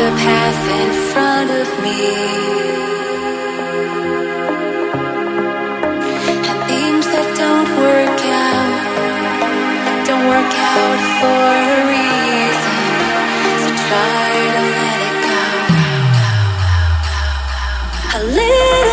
the path in front of me. And things that don't work out don't work out for a reason. So try to let it go. A little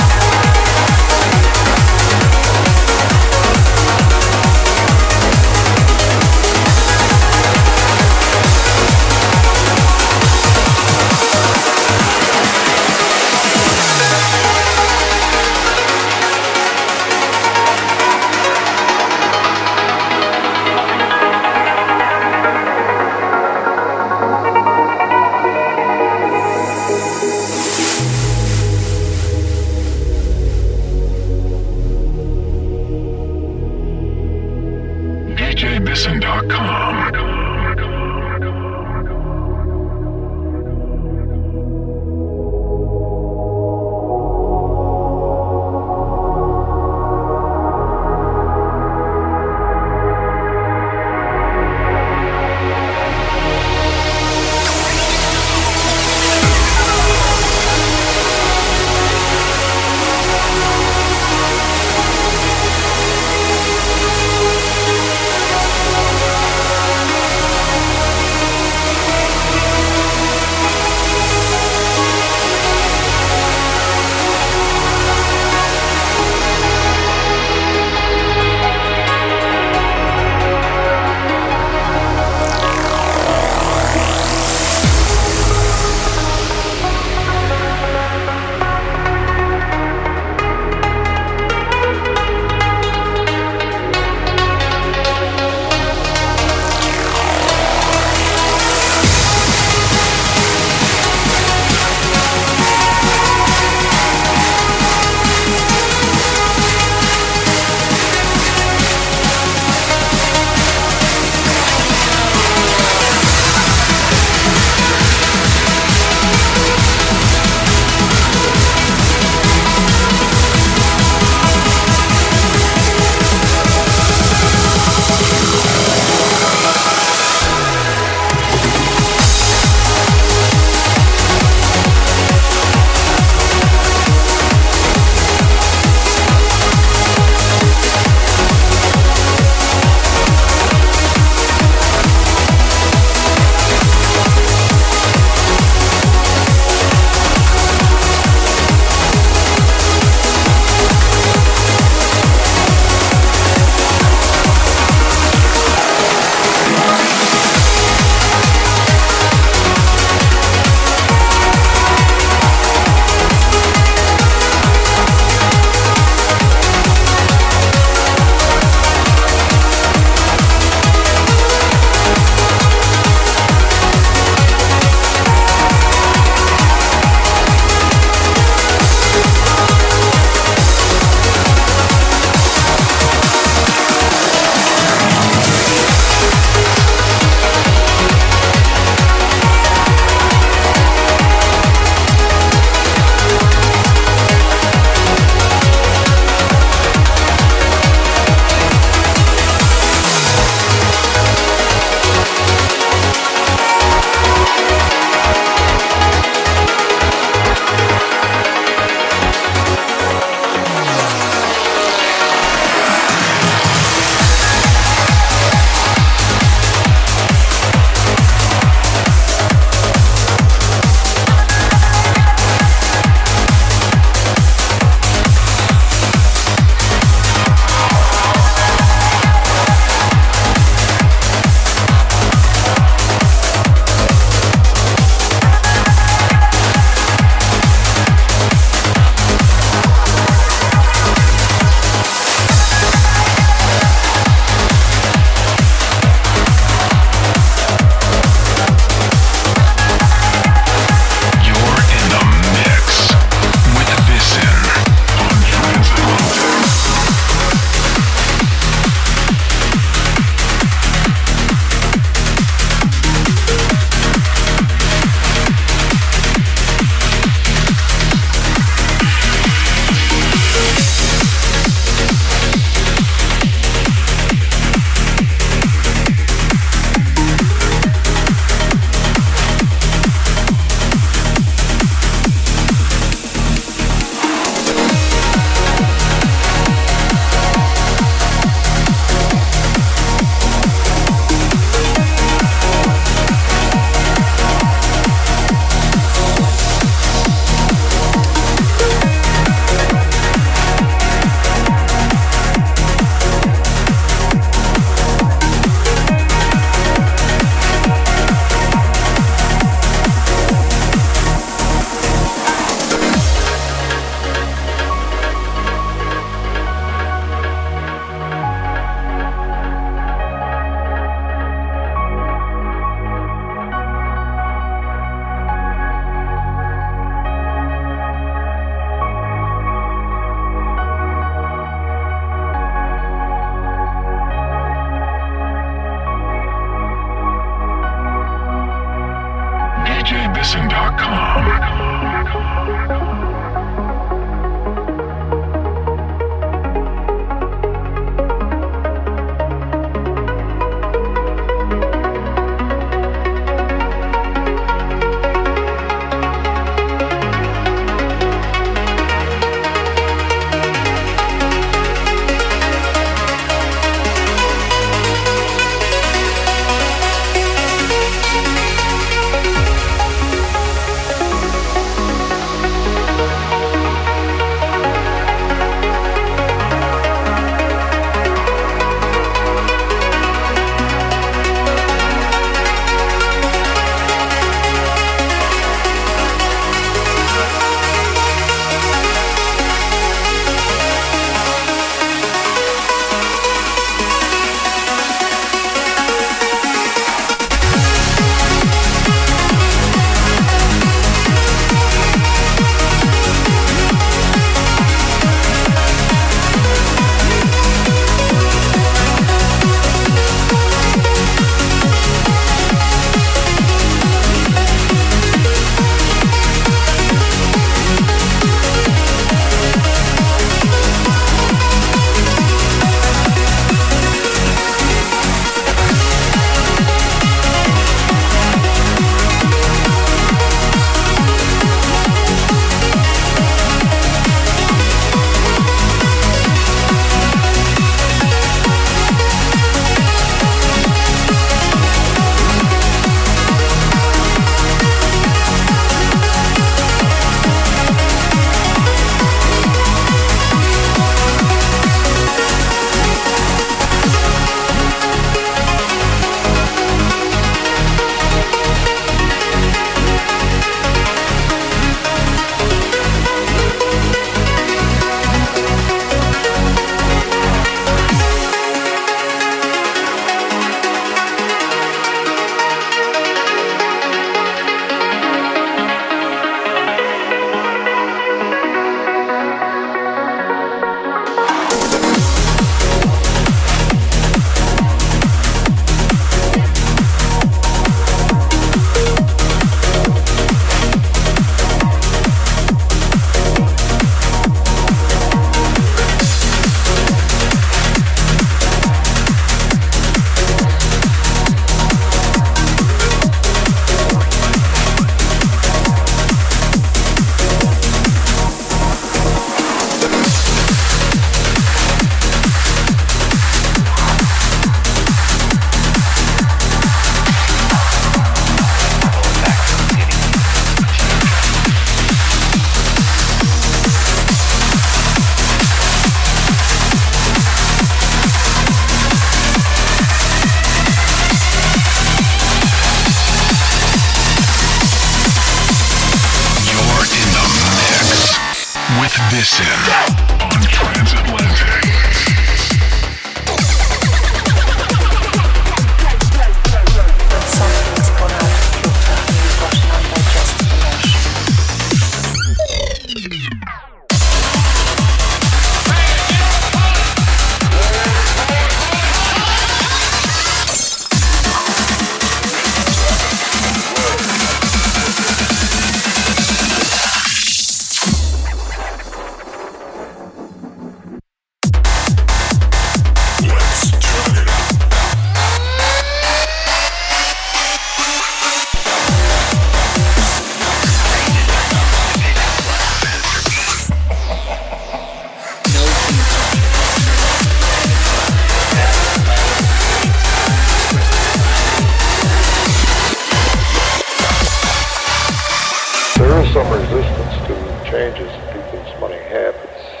habits.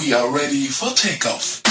We are ready for takeoff.